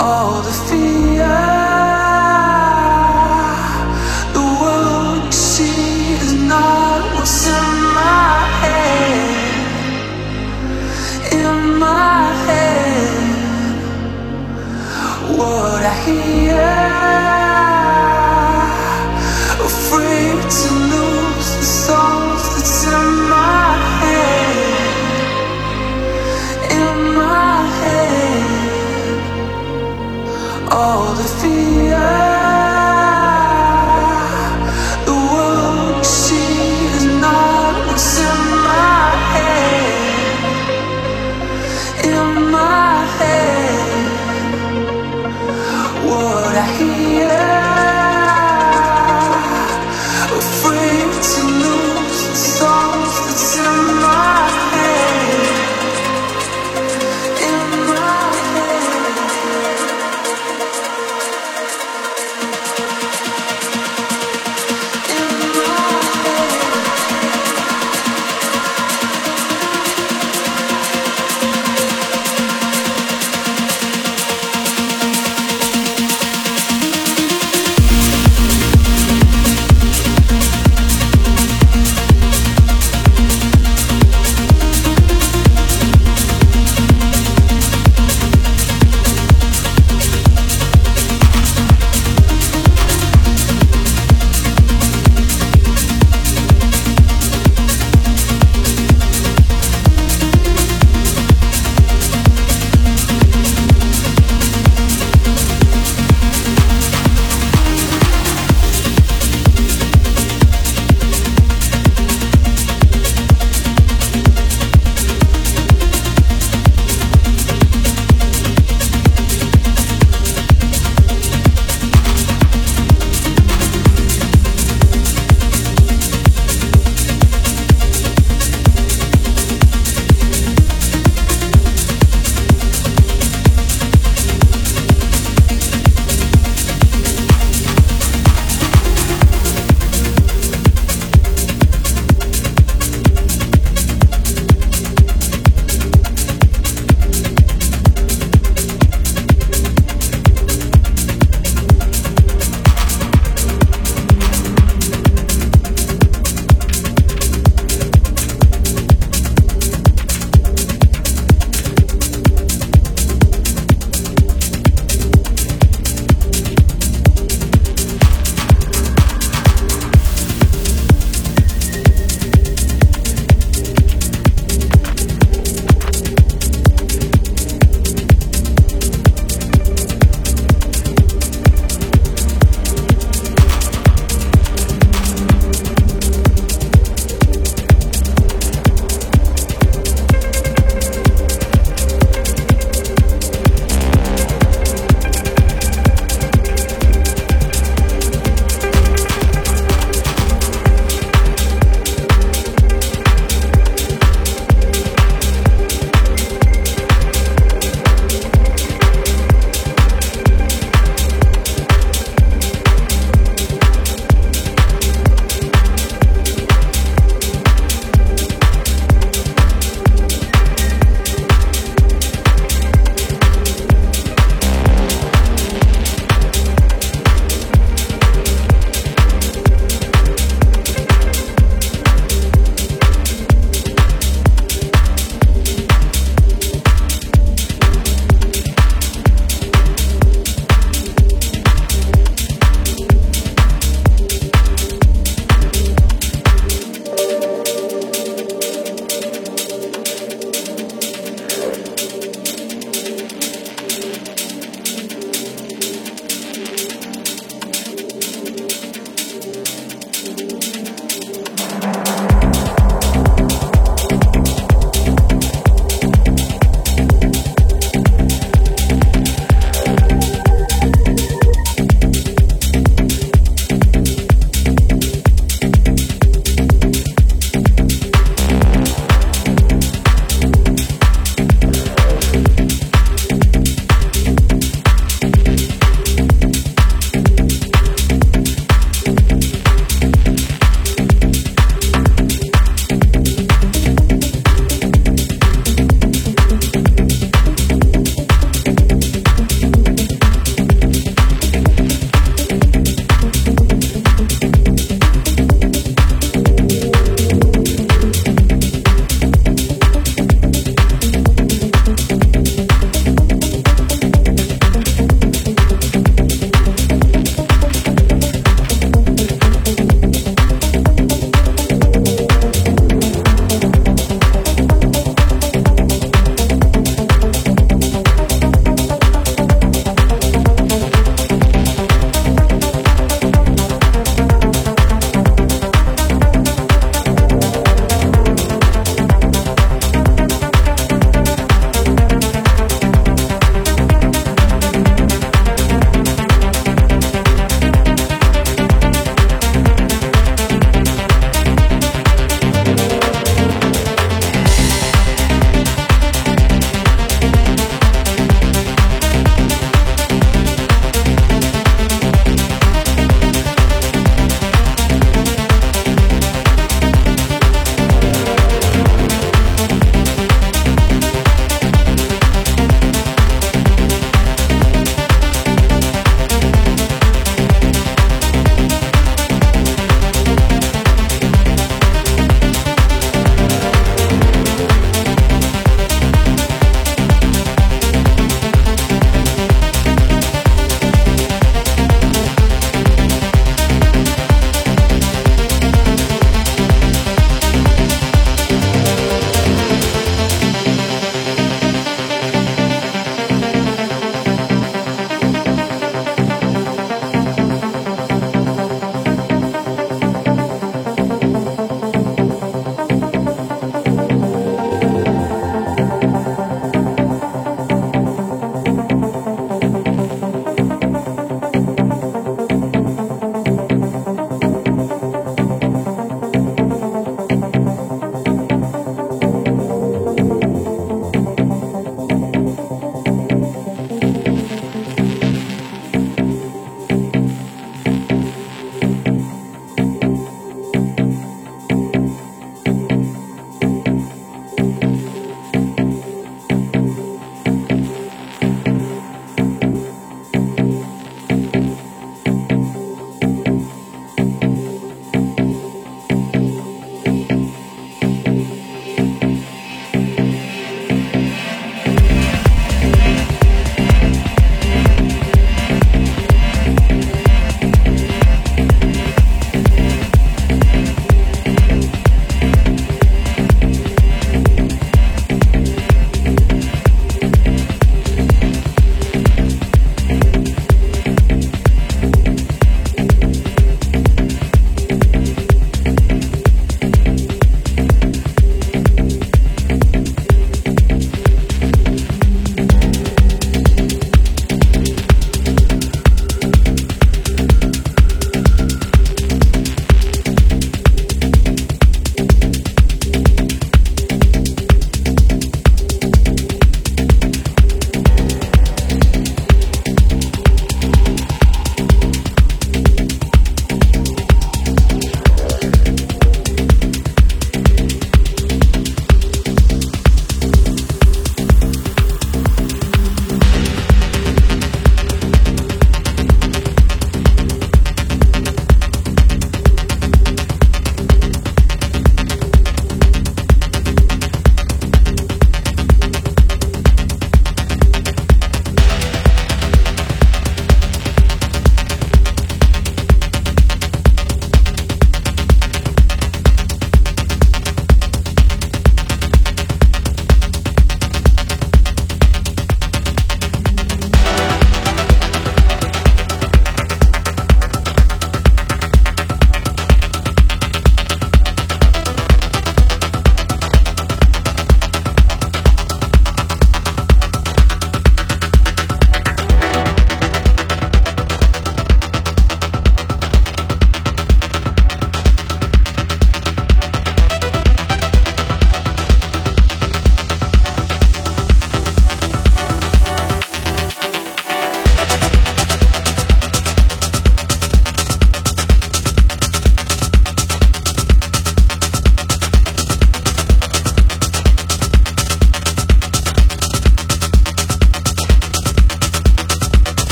all the fear.